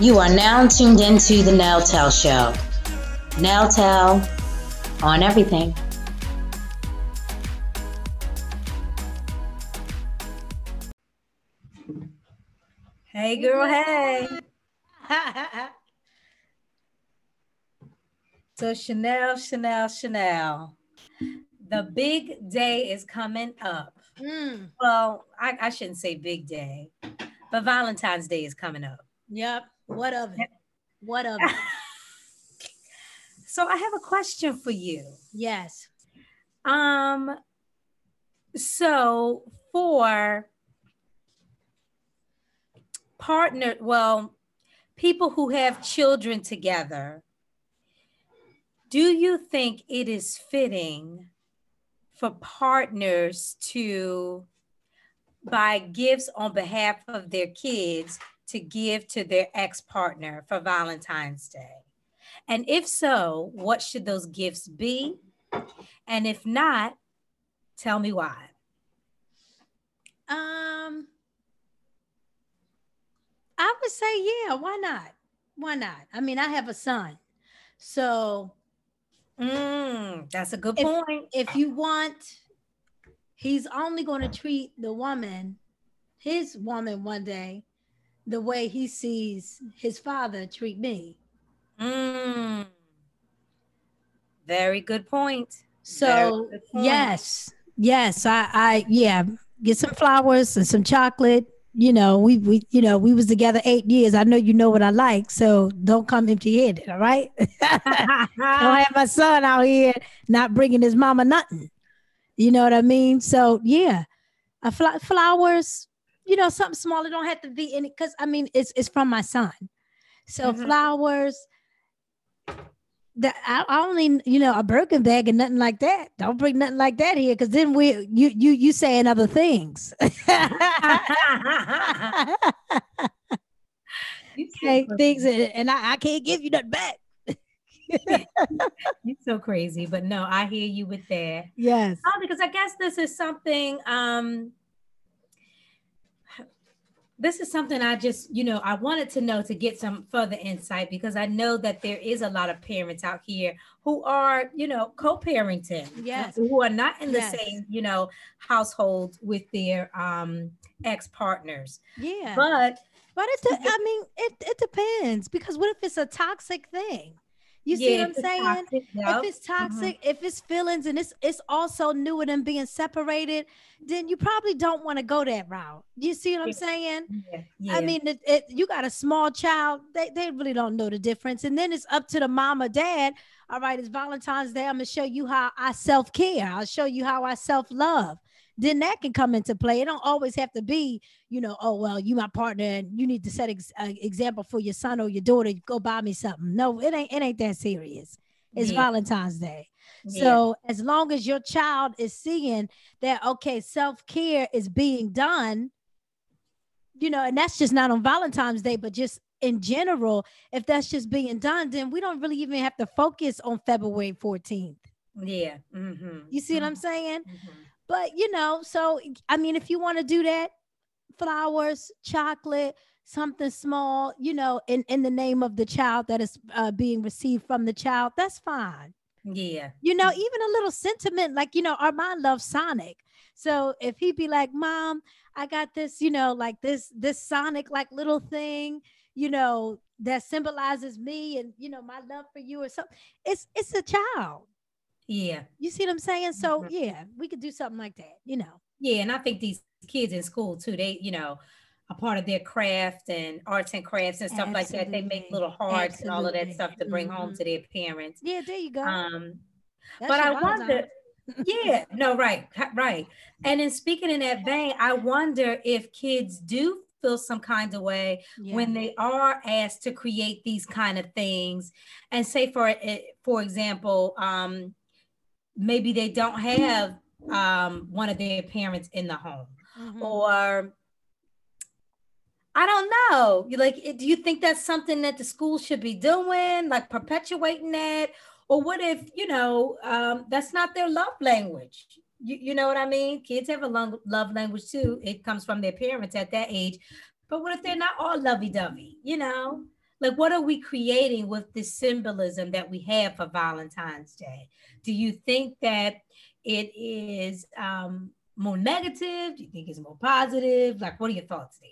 You are now tuned into the Nail Tell Show. Nail Tell on everything. Hey, girl, hey. so, Chanel, Chanel, Chanel. The big day is coming up. Mm. Well, I, I shouldn't say big day, but Valentine's Day is coming up. Yep. What of it? What of it? So, I have a question for you. yes. Um, so for partner, well, people who have children together, do you think it is fitting for partners to buy gifts on behalf of their kids to give to their ex-partner for Valentine's Day? And if so, what should those gifts be? And if not, tell me why. Um, I would say, yeah, why not? Why not? I mean, I have a son. So Mm, that's a good If- point. if you want, he's only going to treat the woman, his woman one day, the way he sees his father treat me. Mm. Very good point. So good point. yes, yes, I, I, yeah, get some flowers and some chocolate. You know, we, we, you know, we was together eight years. I know you know what I like, so don't come empty-handed. All right. don't have my son out here not bringing his mama nothing. You know what I mean? So yeah, a fl- flowers. You know, something small. It don't have to be it because I mean, it's it's from my son. So Mhm. flowers. That I, I only you know a Birkin bag and nothing like that. Don't bring nothing like that here because then we you you you saying other things. You okay, so things and, and I, I can't give you nothing back. You're so crazy, but no, I hear you with that. Yes. Oh, because I guess this is something. Um, this is something I just, you know, I wanted to know to get some further insight because I know that there is a lot of parents out here who are, you know, co-parenting. Yes. Who are not in the Yes. same, you know, household with their um ex-partners. Yeah. But But it, de- I mean, it, it depends because what if it's a toxic thing? You see what I'm saying? toxic, yep. If it's mm-hmm. toxic, if it's feelings and it's it's also new newer than being separated, then you probably don't want to go that route. You see what I'm Yeah. saying? yeah, yeah. I mean, it, it, you got a small child; they they really don't know the difference. And then it's up to the mom or dad. All right, it's Valentine's Day. I'm gonna show you how I self care. I'll show you how I self love. Then that can come into play. It don't always have to be, you know, oh well, you my partner and you need to set ex- uh, example for your son or your daughter. Go buy me something. No, it ain't. It ain't that serious. It's Yeah. Valentine's Day. Yeah. So as long as your child is seeing that, okay, self care is being done, you know, and that's just not on Valentine's Day, but just in general, if that's just being done, then we don't really even have to focus on February 14th. yeah. mhm, You see what I'm mhm, saying? mhm. But you know, so I mean, if you want to do that, flowers, chocolate, something small, you know, in in the name of the child that is uh, being received from the child, that's fine. Yeah. You know, even a little sentiment, like you know, Armand loves Sonic. So if he be like, "Mom, I got this," you know, like this this Sonic like little thing, you know, that symbolizes me and you know my love for you or something. It's it's a child. Yeah. You see what I'm saying? So Mhm. yeah, we could do something like that. You know. Yeah, and I think these kids in school too, they, you know, a part of their craft and arts and crafts and stuff like that. They make little hearts and all of that stuff to bring home Mhm. to their parents. Yeah, there you go. Um, That's but I wonder, yeah, no, right, right. And in speaking in that vein, I wonder if kids do feel some kind of way Yeah. when they are asked to create these kind of things and say for for example um maybe they don't have um one of their parents in the home Mhm. or I don't know. You like, do you think that's something that the school should be doing, like perpetuating that, or what if you know um, that's not their love language? You, you know what I mean? Kids have a long, love language too. It comes from their parents at that age. But what if they're not all lovey dovey? You know, like what are we creating with this symbolism that we have for Valentine's Day? Do you think that it is um, more negative? Do you think it's more positive? Like, what are your thoughts there?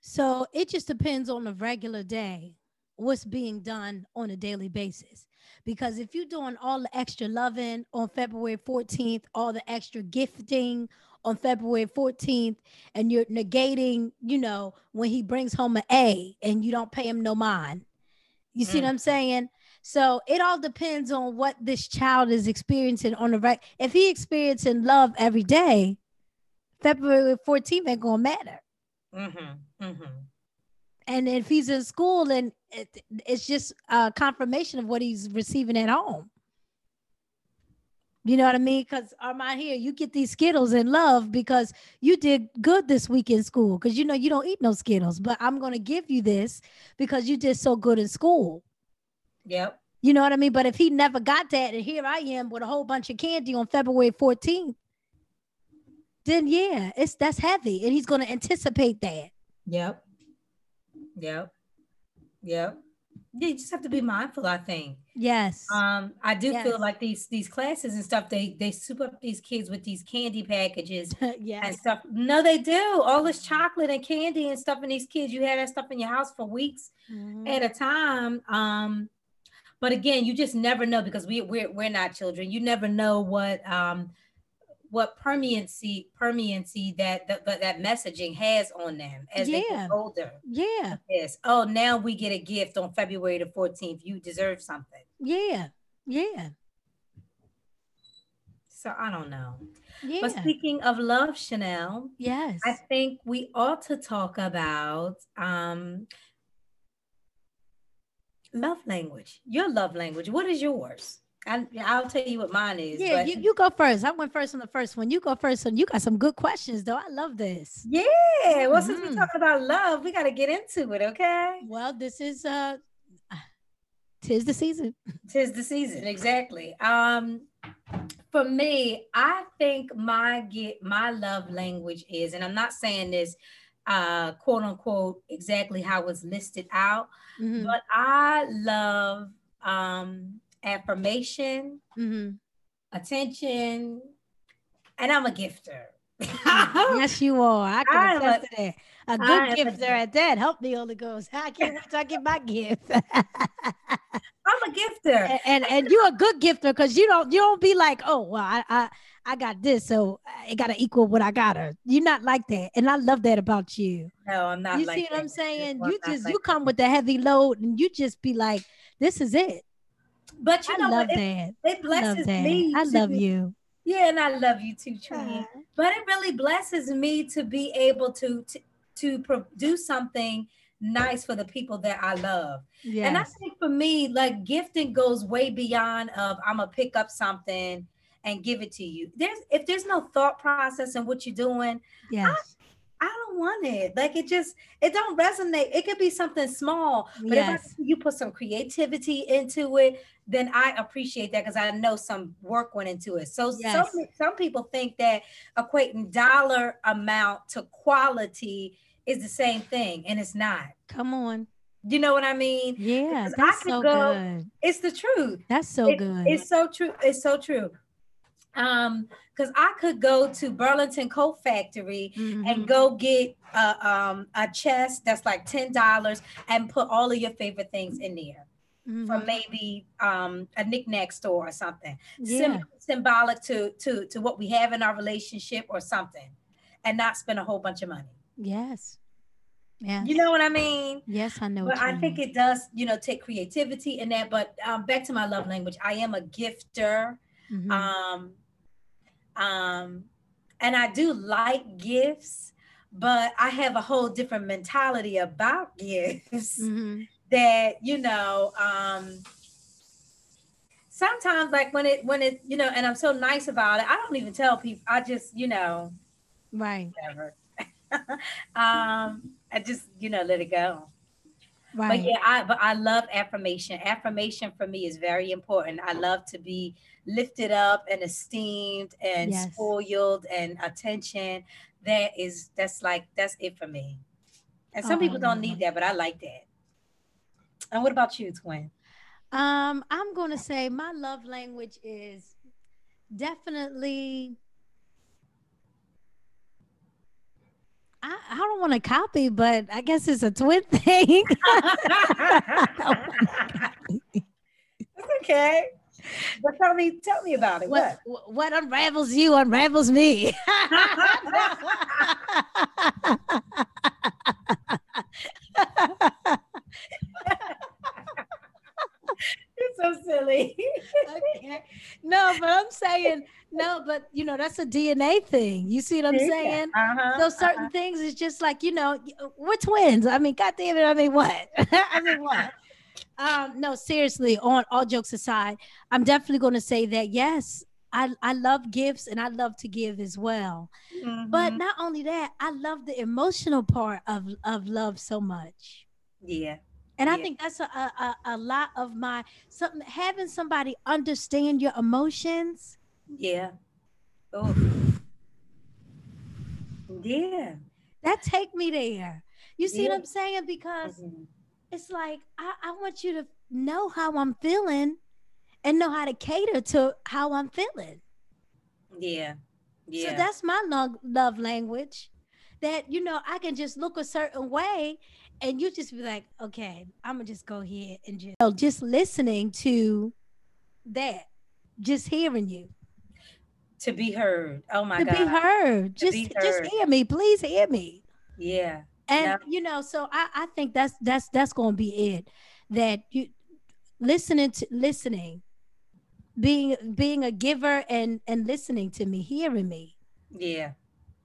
So it just depends on the regular day, what's being done on a daily basis. Because if you're doing all the extra loving on February 14th, all the extra gifting on February 14th, and you're negating, you know, when he brings home an A and you don't pay him no mind. You see mm. what I'm saying? So it all depends on what this child is experiencing on the right. If he experiencing love every day, February 14th ain't gonna matter. Mm-hmm, mm-hmm. And if he's in school and it, it's just a confirmation of what he's receiving at home. You know what I mean? Because am Armand here, you get these Skittles in love because you did good this week in school. Because you know you don't eat no Skittles, but I'm gonna give you this because you did so good in school. Yep. You know what I mean? But if he never got that, and here I am with a whole bunch of candy on February 14th, then yeah, it's that's heavy, and he's going to anticipate that. Yep. Yep. Yep. You just have to be mindful, I think. Yes. Um, I do yes. feel like these these classes and stuff, they they soup up these kids with these candy packages yes. and stuff. No, they do. All this chocolate and candy and stuff in these kids. You had that stuff in your house for weeks mm-hmm. at a time. Um, but again, you just never know because we we're we're not children. You never know what um what permeancy permeancy that that, that messaging has on them as yeah. they get older. Yeah. Yes. Oh, now we get a gift on February the 14th. You deserve something. Yeah. Yeah. So I don't know. Yeah. But speaking of love, Chanel, yes, I think we ought to talk about um love language. Your love language. What is yours? I, will tell you what mine is. Yeah, you, you go first. I went first on the first one. You go first, and you got some good questions, though. I love this. Yeah. Well, mm-hmm. since we're talking about love, we got to get into it. Okay. Well, this is uh, tis the season. Tis the season, exactly. Um, for me, I think my get my love language is, and I'm not saying this uh, quote unquote exactly how it's listed out, mm-hmm. but I love um, affirmation, mm-hmm. attention, and I'm a gifter. yes, you are. I can attest to that. A good gifter at that. Help me, Holy Ghost. I can't wait till I get my gift. I'm a gifter, and and, and you're a good gifter because you don't you don't be like, oh well, I I, I got this, so it got to equal what I got her. You're not like that, and I love that about you. No, I'm not. You like see what that. I'm saying? You just like you come that. with the heavy load, and you just be like, this is it. But you I know, love it, that. It blesses love me. I love you. Yeah, and I love you too, Trina. Uh-huh. But it really blesses me to be able to to, to produce something nice for the people that I love. Yes. And I think for me, like gifting goes way beyond of I'm gonna pick up something and give it to you. There's if there's no thought process in what you're doing, yes. I don't want it. Like it just it don't resonate. It could be something small, but yes. if I, you put some creativity into it, then I appreciate that because I know some work went into it. So yes. some some people think that equating dollar amount to quality is the same thing, and it's not. Come on. You know what I mean? Yeah, that's so go, good. It's the truth. That's so it, good. It's so true. It's so true um because i could go to burlington coat factory mm-hmm. and go get a, um, a chest that's like $10 and put all of your favorite things in there mm-hmm. from maybe um, a knickknack store or something yeah. Sym- symbolic to to to what we have in our relationship or something and not spend a whole bunch of money yes yeah you know what i mean yes i know but i mean. think it does you know take creativity in that but um, back to my love language i am a gifter Mm-hmm. Um, um, and I do like gifts, but I have a whole different mentality about gifts mm-hmm. that, you know, um, sometimes like when it, when it, you know, and I'm so nice about it, I don't even tell people, I just, you know, right. Whatever. um, I just, you know, let it go. Right. But yeah, I but I love affirmation. Affirmation for me is very important. I love to be lifted up and esteemed and yes. spoiled and attention. That is that's like that's it for me. And some oh, people don't need that, but I like that. And what about you, twin? Um, I'm to say my love language is definitely. I, I don't want to copy, but I guess it's a twin thing. It's okay. But tell me, tell me about it. what, What? what unravels you unravels me. You're so silly. okay. No, but I'm saying no, but you know that's a DNA thing. You see what I'm saying? Uh-huh, So certain things is just like you know we're twins. I mean, God damn it. I mean, what? I mean, what? Um, no, seriously. On all jokes aside, I'm definitely going to say that yes, I I love gifts and I love to give as well. But Mhm. not only that, I love the emotional part of of love so much. yeah, And I think that's a, a a- lot of my something having somebody understand your emotions. yeah. Oh, yeah. That take me there. You see Yeah. what I'm saying? Because Mhm. It's like I, I want you to know how I'm feeling and know how to cater to how I'm feeling. Yeah, yeah. So that's my love, love language. That you know, I can just look a certain way, and you just be like, okay, I'm gonna just go here and just oh, just listening to that, just hearing you to be heard. Oh my to God. To be heard. To Just be just hear me, please hear me. Yeah. And Yeah. you know, so I I think that's that's that's gonna be it. That you listening to listening, being being a giver and and listening to me, hearing me. Yeah.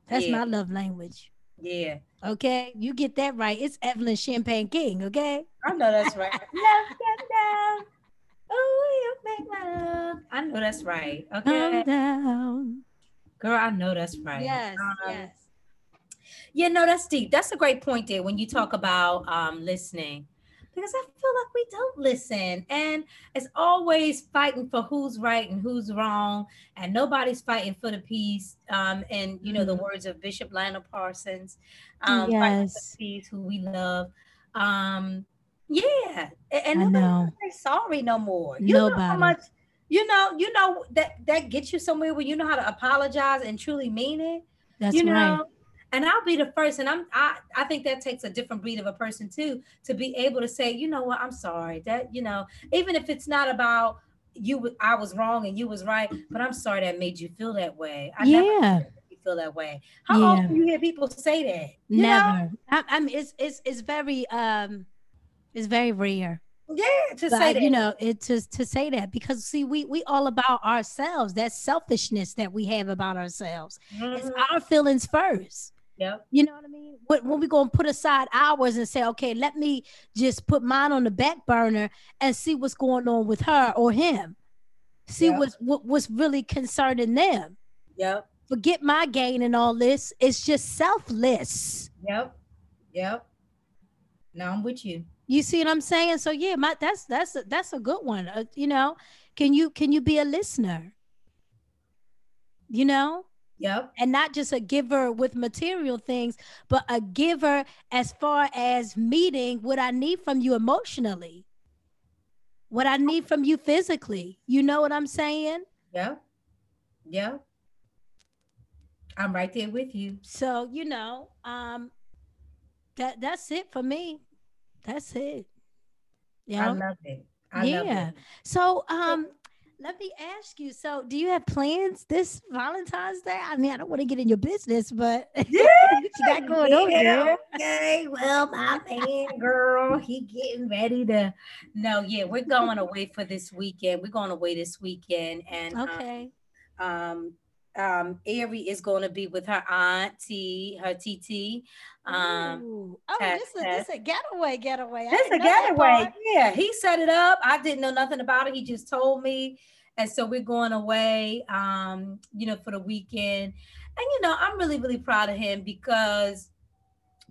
That's Yeah. my love language. Yeah. Okay, you get that right. It's Evelyn Champagne King. Okay, I know that's right. love down. Oh, you make my love. I know that's right. Okay. down. Girl, I know that's right. Yes, Um, yes. Yeah, no, that's deep. That's a great point there when you talk about um listening. Because I feel like we don't listen. And it's always fighting for who's right and who's wrong. And nobody's fighting for the peace. Um, and you know, the words of Bishop Lionel Parsons. Um fighting for the peace, who we love. Um, yeah. And I nobody know. wants to say sorry no more. You know how much you know, you know that that gets you somewhere where you know how to apologize and truly mean it That's you know right. And i'll be the first and i'm i i think that takes a different breed of a person too to be able to say you know what i'm sorry that you know even if it's not about you I was wrong and you was right but i'm sorry that made you feel that way i Yeah. feel that way how Yeah. often you hear people say that You? Never. I, I mean, it's it's it's very um, it's very rare. yeah to But say that you know it to to say that because see we we all about ourselves that selfishness that we have about ourselves it's Mhm. our feelings first Yep. you know what i mean when, when we gonna put aside ours and say okay let me just put mine on the back burner and see what's going on with her or him see Yep. what's what, what's really concerning them yep forget my gain and all this it's just selfless yep yep no i'm with you You see what I'm saying? So yeah, my that's that's a, that's a good one. Uh, you know, can you can you be a listener? You know, yep and not just a giver with material things, but a giver as far as meeting what I need from you emotionally, what I need from you physically. You know what I'm saying? yep yep i'm right there with you So you know, um, that that's it for me. That's it. Yeah. I Yeah. love it I love Yeah. it. So, um, let me ask you. So, do you have plans this Valentine's Day? I mean, I don't want to get in your business, but Yeah, what you got going on yeah, there? Okay, well, my man, girl, he getting ready to. No, yeah, we're going away for this weekend. We're going away this weekend, and um, Okay. um, um, Ari is going to be with her auntie, her TT. Um, Ooh. oh, this is this a getaway, getaway. I That's a didn't know that getaway. Yeah, he set it up. I didn't know nothing about it. He just told me. And so we're going away, um, you know, for the weekend. And, you know, I'm really, really proud of him because,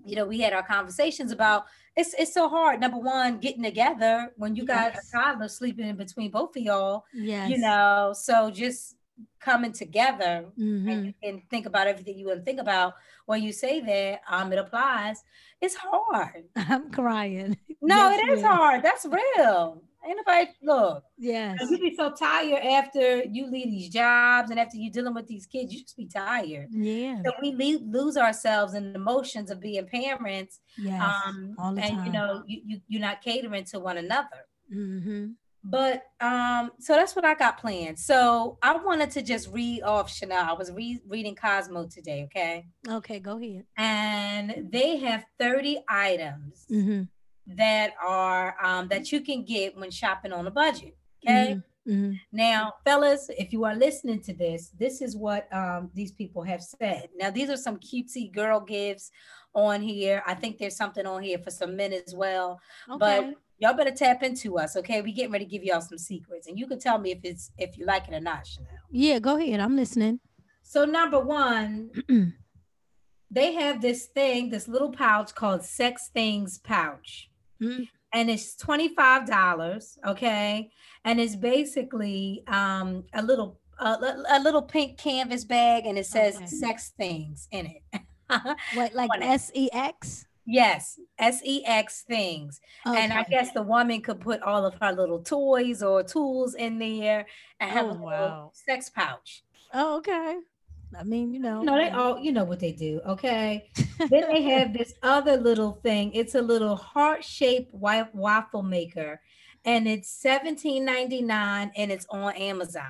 you know, we had our conversations about it's it's so hard. Number one, getting together when you got a toddler sleeping in between both of y'all, Yes. you know. So just coming together Mhm. and, and think about everything you want to think about when you say that, um, it applies. It's hard. I'm crying. No, Yes, it is hard. That's real. Ain't nobody look. yeah You be so tired after you leave these jobs and after you dealing with these kids. You just be tired. Yeah. So we le- lose ourselves in the emotions of being parents, Yes. um, all the and time. you know you, you you're not catering to one another. hmm But um, so that's what I got planned. So I wanted to just read off Chanel. I was re- reading Cosmo today, okay, Okay, go ahead. and they have 30 items hmm that are um, that you can get when shopping on a budget. Okay. hmm Now, fellas, if you are listening to this, this is what um, these people have said. Now, these are some cutesy girl gifts on here. I think there's something on here for some men as well. Okay. But y'all better tap into us, okay? We getting ready to give y'all some secrets, and you can tell me if it's if you like it or not, Chanel. yeah, go ahead. I'm listening. So, number one, they have this thing, this little pouch called Sex Things Pouch. Mm. And it's $25, okay? And it's basically um, a little a, a little pink canvas bag and it says Okay. sex things in it. What, like. S E X? Yes, S E X things. And I guess the woman could put all of her little toys or tools in there and have Oh, a wow. sex pouch. Oh, okay. I mean, you know. No, they all you know what they do, okay? then they have this other little thing. It's a little heart-shaped wi- waffle maker, and it's $17.99 and it's on Amazon.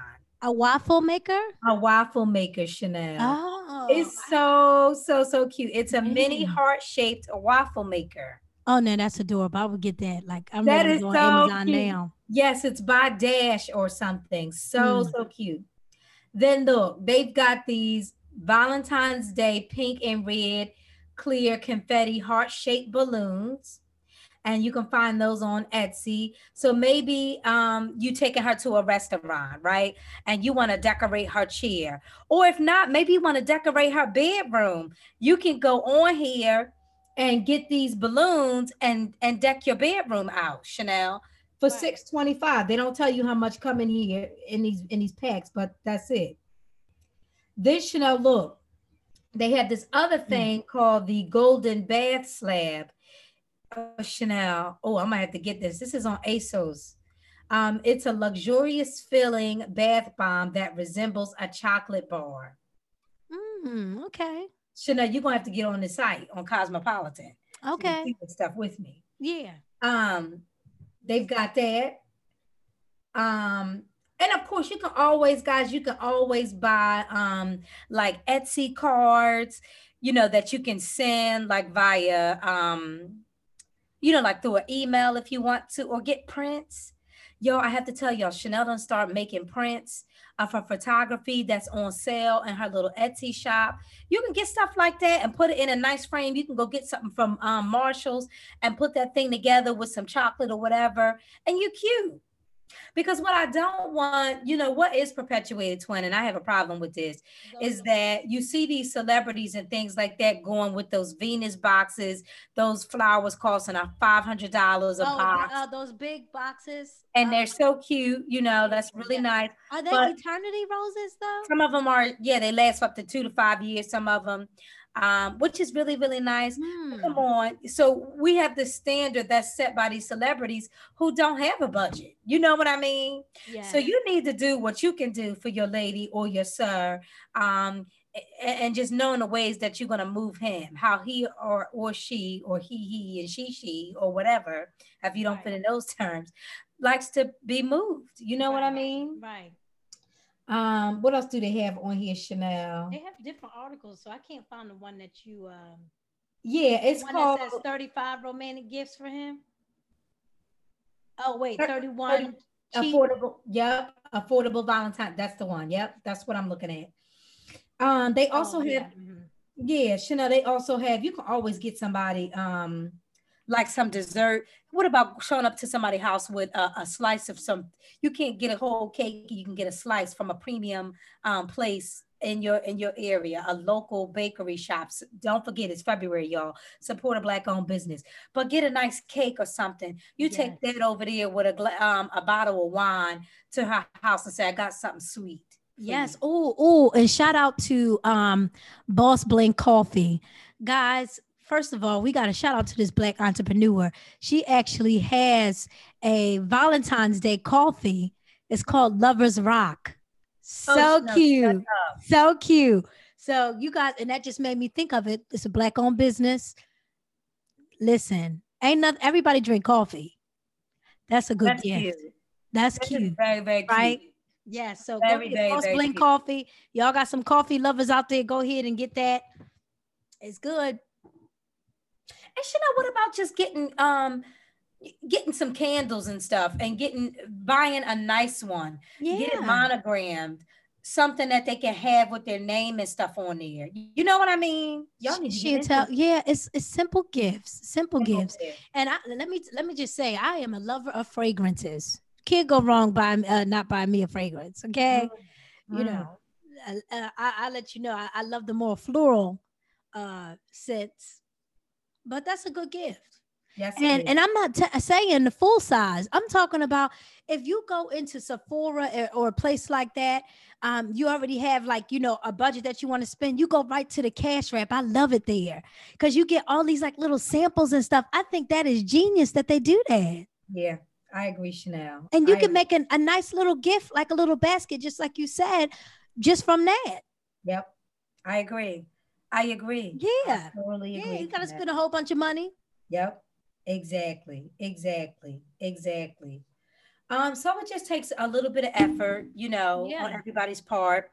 A waffle maker. A waffle maker, Chanel. Oh, It's so so so cute. It's a mini Mm. heart-shaped waffle maker. oh no, that's adorable. I would get that. Like I'm That ready is go on so Amazon cute. now. Yes, it's by Dash or something. So Mm. so cute. Then look, they've got these Valentine's Day pink and red clear confetti heart-shaped balloons. And you can find those on Etsy. So maybe um, you taking her to a restaurant, right? And you want to decorate her chair. Or if not, maybe you want to decorate her bedroom. You can go on here and get these balloons and and deck your bedroom out, Chanel for Right. 625 they don't tell you how much come in here in these in these packs but that's it this chanel look they have this other thing called the golden bath slab chanel oh i might have to get this this is on asos um, it's a luxurious filling bath bomb that resembles a chocolate bar Mm, okay. chanel you're gonna have to get on the site on cosmopolitan so Okay. this stuff with me Yeah. um they've got that um and of course you can always guys you can always buy um like etsy cards you know that you can send like via um you know like through an email if you want to or get prints. Yo i have to tell y'all chanel done start making prints of her photography that's on sale in her little etsy shop. You can get stuff like that and put it in a nice frame. You can go get something from um, marshalls and put that thing together with some chocolate or whatever, and you cute. Because what I don't want, you know, what is perpetuated twin, and I have a problem with this, is that you see these celebrities and things like that going with those Venus boxes, those flowers costing a five hundred dollars a Oh, box, uh, those big boxes. and uh, they're so cute. You know, that's really Yeah. nice. Are they but- eternity roses though? Some of them are, yeah, they last up to two to five years. Some of them, um, which is really really nice. Hmm. Come on. So we have the standard that's set by these celebrities who don't have a budget. You know what I mean? So you need to do what you can do for your lady or your sir. Um, and just knowing the ways that you're gonna move him, how he or or she or he he and she she or whatever, if you don't Right. fit in those terms, likes to be moved. You know what I mean? Right. Um, what else do they have on here, Chanel? They have different articles, so I can't find the one that you um Yeah, it's called that says 35 romantic gifts for him. Oh wait, 31 cheap. affordable yep affordable valentine that's the one yep that's what i'm looking at um they also Oh, have yeah, mhm. yeah chanel they also have you can always get somebody um like some dessert. What about showing up to somebody's house with a, a slice of some you can't get a whole cake you can get a slice from a premium um place in your in your area a local bakery shops. Don't forget it's february y'all. Support a black owned business. But get a nice cake or something. You take that over there with a um a bottle of wine to her house and say i got something sweet Yes. Oh, oh, and shout out to um Boss Blink Coffee. Guys, first of all, we got a shout out to this black entrepreneur. She actually has a Valentine's Day coffee. It's called Lovers Rock. So Oh, cute. So cute. So you guys, and that just made me think of it. It's a black owned business. Listen, ain't nothing everybody drink coffee. That's a good That's gift. cute. That's That cute. very, very cute. Right? Yeah, so Very, go get Boss very coffee. Y'all got some coffee lovers out there. Go ahead and get that. It's good. And you know what about just getting um getting some candles and stuff and getting buying a nice one. Yeah. Get it monogrammed. Something that they can have with their name and stuff on there. You know what I mean? Y'all need to She'll get tell, yeah, it's it's simple gifts, simple simple gifts. gifts. And I, let me let me just say, I am a lover of fragrances. Can't go wrong by uh, not buying me a fragrance. Okay, you Mm. know, uh, uh, I, I let you know I, I love the more floral uh scents, but that's a good gift. Yes, And and I'm not t- saying the full size. I'm talking about if you go into Sephora or, or a place like that, um, you already have like you know a budget that you want to spend. You go right to the cash wrap. I love it there because you get all these like little samples and stuff. I think that is genius that they do that, yeah, I agree, Chanel. and you I can agree. make an, a nice little gift, like a little basket, just like you said, just from that. Yep, I agree. I agree. Yeah. I totally agree. Yeah, you got to spend a whole bunch of money. Yep. Exactly. Exactly. Exactly. Um, so it just takes a little bit of effort, you know, Yeah. on everybody's part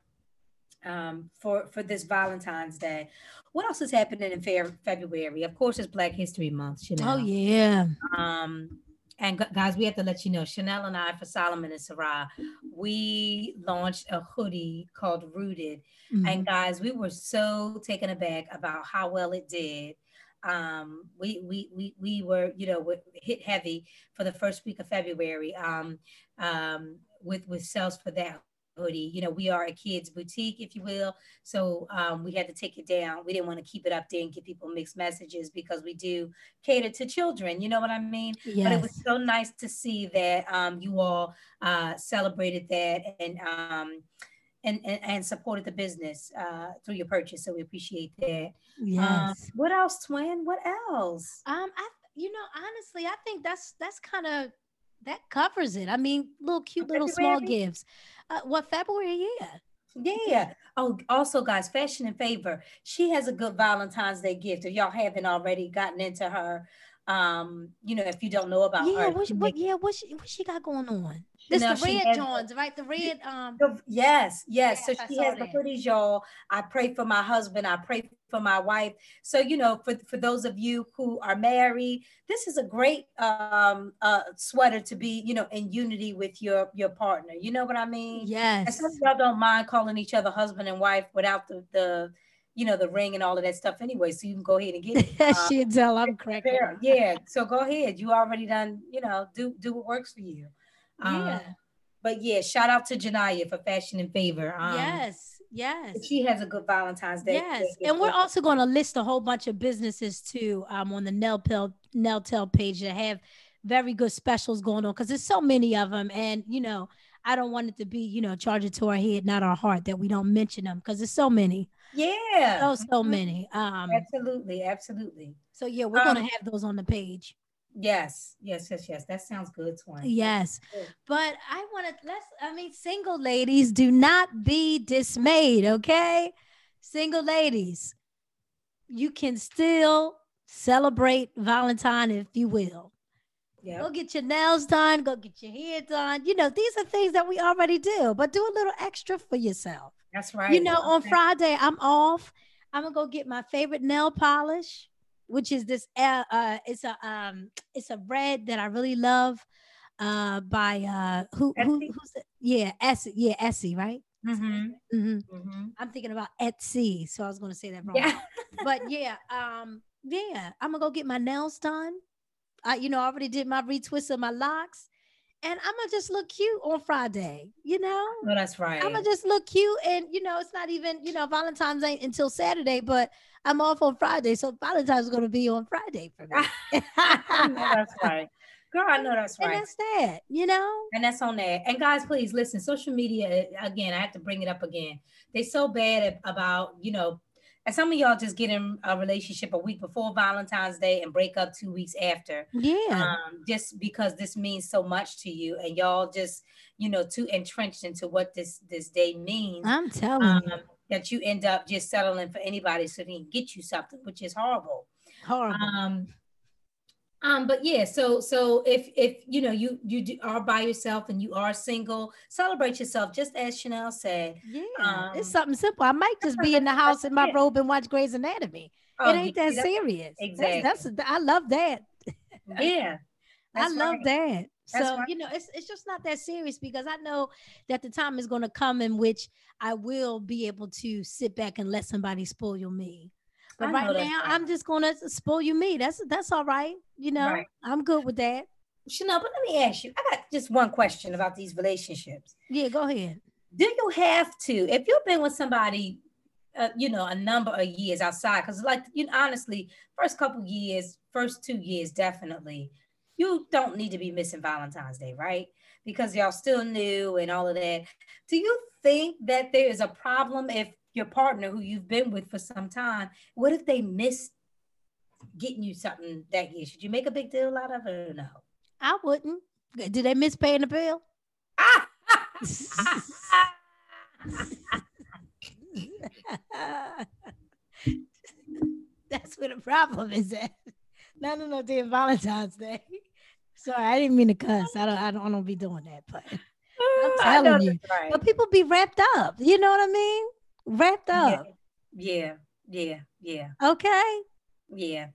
um for for this Valentine's Day. What else is happening in Fe- February? Of course, it's Black History Month, you know. Oh yeah. Um, and guys, we have to let you know, Chanel and I, for Solomon and Sarah, we launched a hoodie called Rooted. Mhm. And guys, we were so taken aback about how well it did. Um, we we we we were, you know, hit heavy for the first week of February. Um, um, with with sales for that hoodie. You know, we are a kids boutique, if you will. So um, we had to take it down. We didn't want to keep it up there and give people mixed messages because we do cater to children. You know what I mean? Yes. But it was so nice to see that um, you all uh, celebrated that and, um, and and and supported the business uh, through your purchase. So we appreciate that. Yes. Um, what else, twin? What else? Um, I you know honestly, I think that's that's kind of that covers it. I mean, little cute little small gifts. Uh, what February? Yeah. Yeah. Oh, also, guys, Fashion and Favor. She has a good Valentine's Day gift. If y'all haven't already gotten into her, um, you know, if you don't know about yeah. her, What, what? Yeah. What she what she got going on? This Chanel, the red has- Johns, right? The red. Um. The- Yes, yes. Yes, so she has the that. hoodies, y'all. I pray for my husband. I pray for my wife. So you know, for for those of you who are married, this is a great um uh sweater to be, you know, in unity with your your partner. You know what I mean? And Yes. some of y'all don't mind calling each other husband and wife without the the you know the ring and all of that stuff anyway. So you can go ahead and get it. Uh, She'd tell I'm cracking. fair. Yeah. So go ahead. You already done. You know, do do what works for you. Um, Yeah. but yeah, shout out to Janaya for fashion and favor. Um, yes. Yes. she has a good Valentine's Day. Yes, and we're also going to list a whole bunch of businesses too um, on the Neltel Tell page that have very good specials going on because there's so many of them, and you know I don't want it to be you know charge it to our head, not our heart, that we don't mention them because there's so many, yeah, so so Mhm. many. Um, Absolutely, absolutely. so yeah, we're Um, going to have those on the page. Yes, yes, yes, yes. That sounds good, Twin. Yes, good. but I want to let's. I mean, single ladies, do not be dismayed. Okay, single ladies, you can still celebrate Valentine if you will. Yeah. Go get your nails done. Go get your hair done. You know, these are things that we already do, but do a little extra for yourself. That's right. You know, on Friday, I'm off. I'm gonna go get my favorite nail polish, which is this. Uh, uh it's a um, it's a red that I really love. Uh, by uh, who who Etsy? who's the, yeah, Essie, yeah, Essie, right? Mhm, hmm mhm. I'm thinking about Etsy, so I was gonna say that wrong. Yeah. but yeah, um, yeah, I'm gonna go get my nails done. I, you know, I already did my retwist of my locks, and I'm gonna just look cute on Friday. You know, No, that's right. I'm gonna just look cute, and you know, it's not even you know Valentine's ain't until Saturday, but I'm off on Friday, so Valentine's is gonna be on Friday for me. Know that's right. Girl, I know that's right. And that's that, you know. And that's on that. And guys, please listen. Social media, again, I have to bring it up again. They're so bad about, you know, and some of y'all just get in a relationship a week before Valentine's Day and break up two weeks after. Yeah. Um, just because this means so much to you, and y'all just, you know, too entrenched into what this this day means. I'm telling Um, you. that you end up just settling for anybody so they can get you something, which is horrible. Horrible. Um, um, but yeah, so so if if you know you you do, are by yourself and you are single, celebrate yourself, just as Chanel said. yeah. um, it's something simple. I might just be in the house in my robe and watch Grey's Anatomy. Oh, it ain't that serious. Exactly. That's, that's I love that. Yeah, I love right. that. That's so right. you know, it's it's just not that serious because I know that the time is going to come in which I will be able to sit back and let somebody spoil me. But right now. I'm just to spoil you me. That's that's all right. You know, Right. I'm good with that. Chanel. But let me ask you, I got just one question about these relationships. Yeah, go ahead. do you have to if you've been with somebody uh, you know a number of years outside because like you know honestly first couple years first two years definitely you don't need to be missing valentine's day right because y'all still new and all of that do you think that there is a problem if your partner who you've been with for some time what if they miss getting you something that year should you make a big deal out of it or no I wouldn't. Did they miss paying the bill? That's where the problem is at. No, no, no, dear Valentine's Day. Sorry, I didn't mean to cuss. I don't, I don't, I don't be doing that. But, I'm telling you. right. but people be wrapped up. You know what I mean? Wrapped up. Yeah, yeah, yeah, Okay. yeah.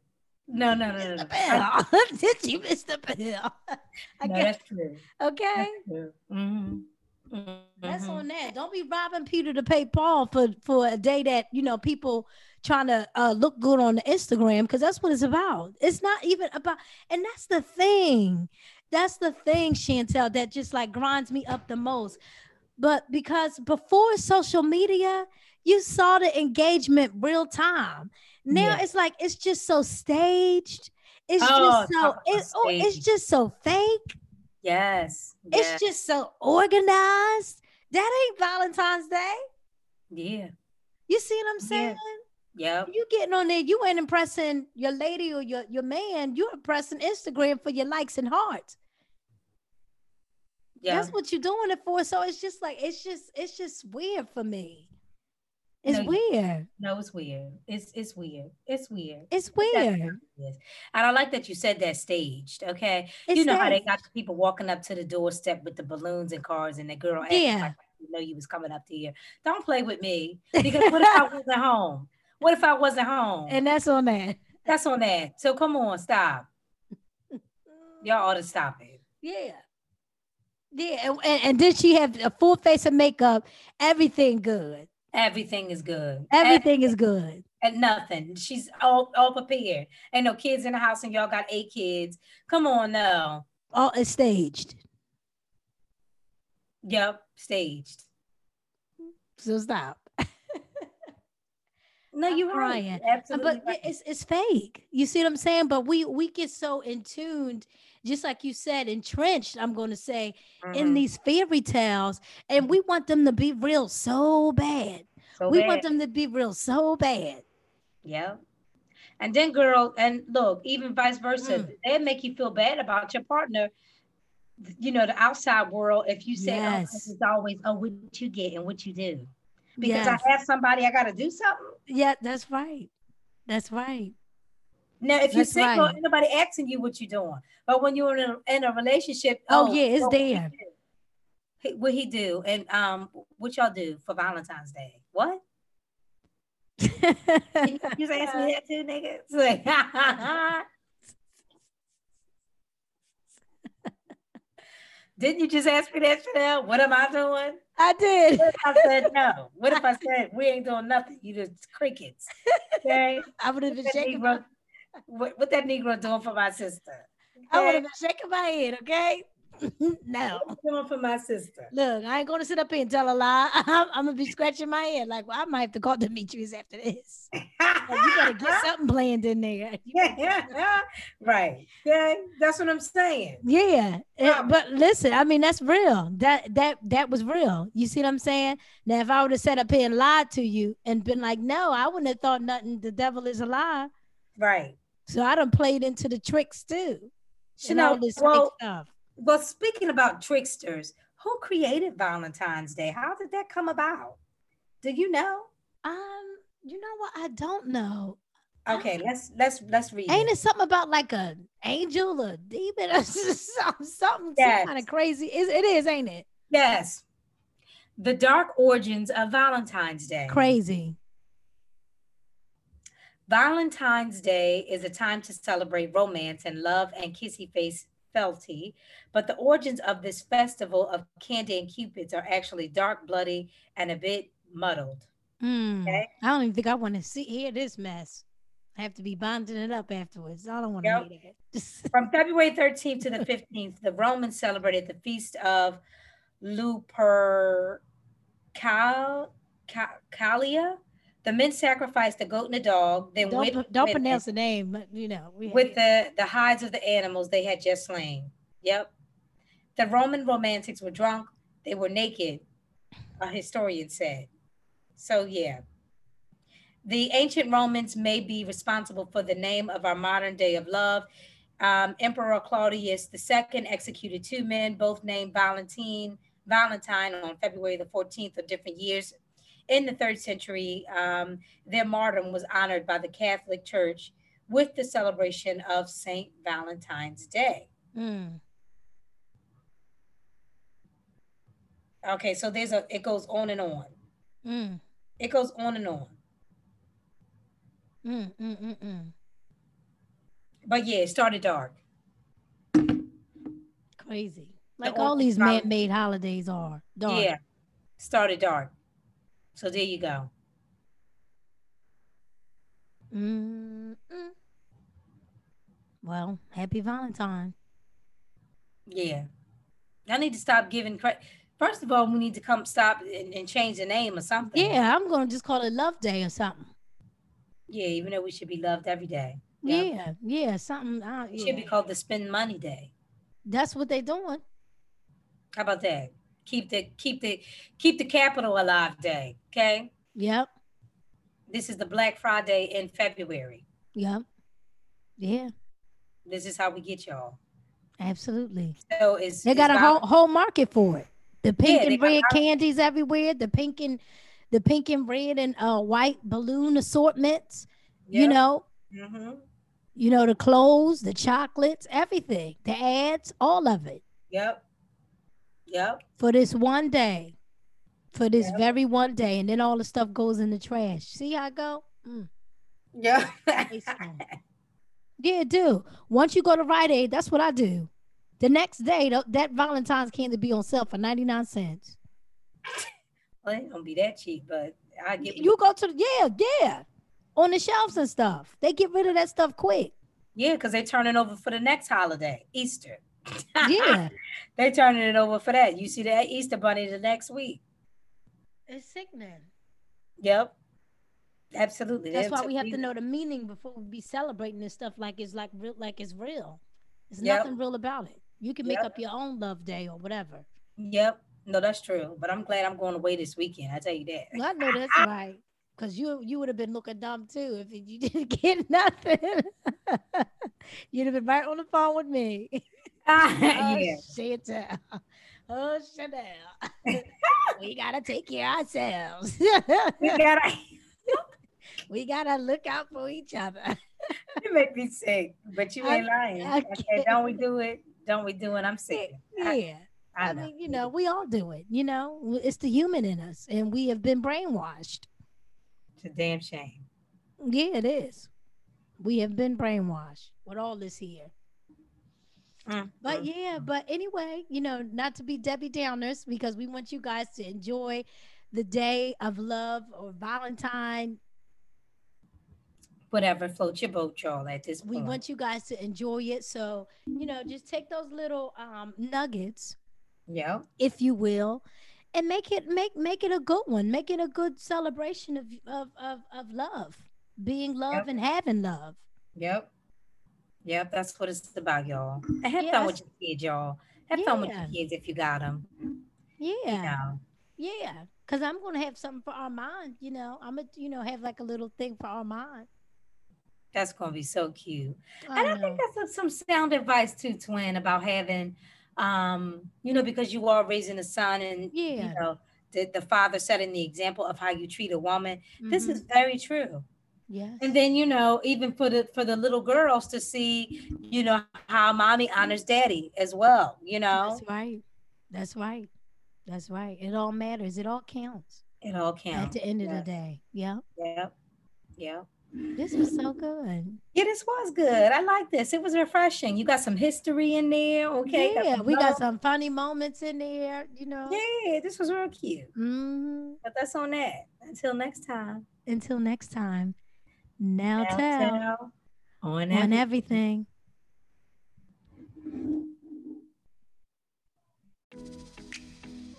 No, no, no, no. No. I- Did you miss the bill? I no, guess. that's true. Okay. That's true. Mhm. That's Mhm. on that. Don't be robbing Peter to pay Paul for for a day that you know people trying to uh, look good on the Instagram because that's what it's about. It's not even about, and that's the thing. That's the thing, Chantel, that just like grinds me up the most. But because before social media, you saw the engagement real time. Now Yeah. it's like it's just so staged. It's Oh, just so it, oh, it's just so fake. Yes. It's yes, just so organized. That ain't Valentine's Day. yeah. You see what I'm Yeah. saying? Yep. You getting on there, you ain't impressing your lady or your, your man. You're impressing Instagram for your likes and hearts. Yeah. That's what you're doing it for. So it's just like it's just it's just weird for me. It's No, weird. no, it's weird. It's it's weird. It's weird. It's weird. And I like that you said that staged. Okay. It's you know how they got the people walking up to the doorstep with the balloons and cars and the girl Yeah. like you know you was coming up to here. Don't play with me. Because what if I wasn't home? What if I wasn't home? and that's on that. That's on that. So come on, stop. Y'all ought to stop it. Yeah. Yeah, and, and, then she have a full face of makeup, everything good. Everything is good. Everything is good. and nothing. She's all, all prepared. Ain't no kids in the house, and y'all got eight kids. Come on now. All is staged. Yep, staged. So stop. No, you're right. Uh, Absolutely. but it's it's fake. You see what I'm saying? But we we get so in tuned, just like you said, entrenched. I'm going to say in Mhm. these fairy tales, and we want them to be real so bad. So we bad. want them to be real so bad. Yeah. And then, girl, and look, even vice versa, Mm. they make you feel bad about your partner. You know, the outside world. If you say, "Oh, Yes. it's always, oh, what you get and what you do," because Yes. I have somebody, I got to do something. Yeah, that's right. That's right. Now, if you're single, right. nobody asking you what you're doing. But when you're in a, in a relationship, Oh, yeah, it's he there. What he do? And um, what y'all do for Valentine's Day? What? You just asked me that too, nigga. It's like, Didn't you just ask me that, Chanel? What am I doing? I did. What if I said no? What if I said we ain't doing nothing? You just crickets. Okay. I would have been shaking. What, what that Negro doing for my sister? I would Okay? have been shaking my head. Okay. no. Coming for my sister. Look, I ain't gonna sit up here and tell a lie. I'm, I'm gonna be scratching my head like, well, I might have to call Demetrius after this. Like, you better get something planned in there. yeah, right. Yeah, that's what I'm saying. Yeah, Um, but listen, I mean that's real. That that that was real. You see what I'm saying? Now, if I would have sat up here and lied to you and been like, "No, I wouldn't have thought nothing. The devil is a lie." Right. So I done played into the tricks too, and all this well, stuff. well, speaking about tricksters, who created Valentine's Day? How did that come about? Do you know? Um, you know what? I don't know. Okay, let's let's let's read. Ain't it. it something about like a angel or demon or something, something Yes. kind of crazy? Is it is, ain't it? Yes. The dark origins of Valentine's Day. Crazy. Valentine's Day is a time to celebrate romance and love and kissy face felty, but the origins of this festival of candy and cupids are actually dark, bloody, and a bit muddled. Mm, Okay. I don't even think I want to see hear this mess. I have to be binding it up afterwards. I don't want to Yep. hear that. From February 13th to the 15th, the Romans celebrated the feast of Lupercalia. The men sacrificed a goat and a dog, then don't pro- don't pronounce the name, but you know we with the, the hides of the animals they had just slain. Yep. The Roman romantics were drunk, they were naked, a historian said. So, yeah. The ancient Romans may be responsible for the name of our modern day of love. Um, Emperor Claudius II executed two men, both named Valentine, Valentine on February the 14th of different years. In the third century, um, their martyrdom was honored by the Catholic Church with the celebration of Saint Valentine's Day. Mm, Okay, so there's a it goes on and on. mm, It goes on and on. mm, mm, mm, mm. But yeah, it started dark. Crazy. Like The all these man-made holidays are. Dark. Yeah, started dark. So there you go. Mm, mm. Well, happy Valentine. Yeah. I need to stop giving credit. First of all, we need to come stop and, and change the name or something. Yeah, I'm gonna just call it Love Day or something. Yeah, even though we should be loved every day. Yeah, yeah, something. Uh, It should be called the Spend Money Day. That's what they're doing. How about that? Keep the keep the keep the capital alive day. Okay. Yep, This is the Black Friday in February. yep, yeah, This is how we get y'all. absolutely. So it's They got a whole whole market for it. The pink Yeah, and red candies everywhere. The pink and the pink and red and uh white balloon assortments. You Yep. know, Mhm. you know the clothes, the chocolates, everything, the ads, all of it Yep. Yep. for this one day, for this Yep. very one day, and then all the stuff goes in the trash. See how I go? Mm. Yeah. Yeah, do. Once you go to Rite Aid, that's what I do. The next day, th- that Valentine's candy be on sale for 99 cents. well, it ain't gonna be that cheap, but I get You go to the, yeah, yeah, on the shelves and stuff. They get rid of that stuff quick. yeah, because they're turning over for the next holiday, Easter. Yeah. they're turning it over for that. You see that Easter bunny the next week. It's sickening. Yep. Absolutely. That's why we have to know the meaning before we be celebrating this stuff like it's like real, like it's real. There's Yep. nothing real about it. You can make Yep. up your own love day or whatever. Yep. No, that's true. But I'm glad I'm going away this weekend. I tell you that. Well, I know that's right. Cause you you would have been looking dumb too if you didn't get nothing. You'd have been right on the phone with me. Oh, yeah. Chantel. Oh, Chanel. we gotta take care of ourselves. We gotta we gotta look out for each other. you make me sick, but you I- ain't lying. I Okay, don't we do it? Don't we do it? I'm sick. Yeah. I I, know. mean, you know, we all do it. You know, it's the human in us, and we have been brainwashed. It's a damn shame. Yeah, it is. We have been brainwashed with all this here. Mm, But mm. yeah, but anyway, you know, not to be Debbie Downers because we want you guys to enjoy the day of love or Valentine. whatever floats your boat, y'all. At this We want you guys to enjoy it. So, you know, just take those little um nuggets, yeah, if you will, and make it make make it a good one. Make it a good celebration of of of, of love, being love Yep. and having love. yep, yep. That's what it's about, y'all. And have Yeah, fun with your kids, y'all. Have fun with your kids if you got them. Yeah. You know. Yeah, because I'm gonna have something for Armand. You know, I'm gonna, you know, have like a little thing for Armand. That's gonna be so cute. I and I think that's some sound advice too, twin, about having, um, you know, because you are raising a son, and Yeah. you know, the, the father setting the example of how you treat a woman. This Mhm. is very true. Yes. And then you know, even for the for the little girls to see, you know, how mommy honors daddy as well. You know, That's right. That's right. That's right. It all matters. It all counts it all counts. at the end of the day. Yeah. Yep, yep. This was so good. Yeah, this was good. I like this. It was refreshing. You got some history in there. Okay. yeah, some we got some funny moments in there, you know. Yeah, this was real cute. hmm But that's on that. Until next time. Until next time. Now, Now tell tell on on everything. everything.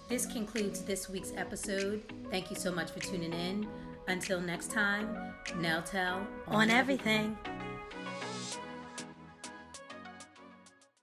This concludes this week's episode. Thank you so much for tuning in. Until next time, Now Tell On everything.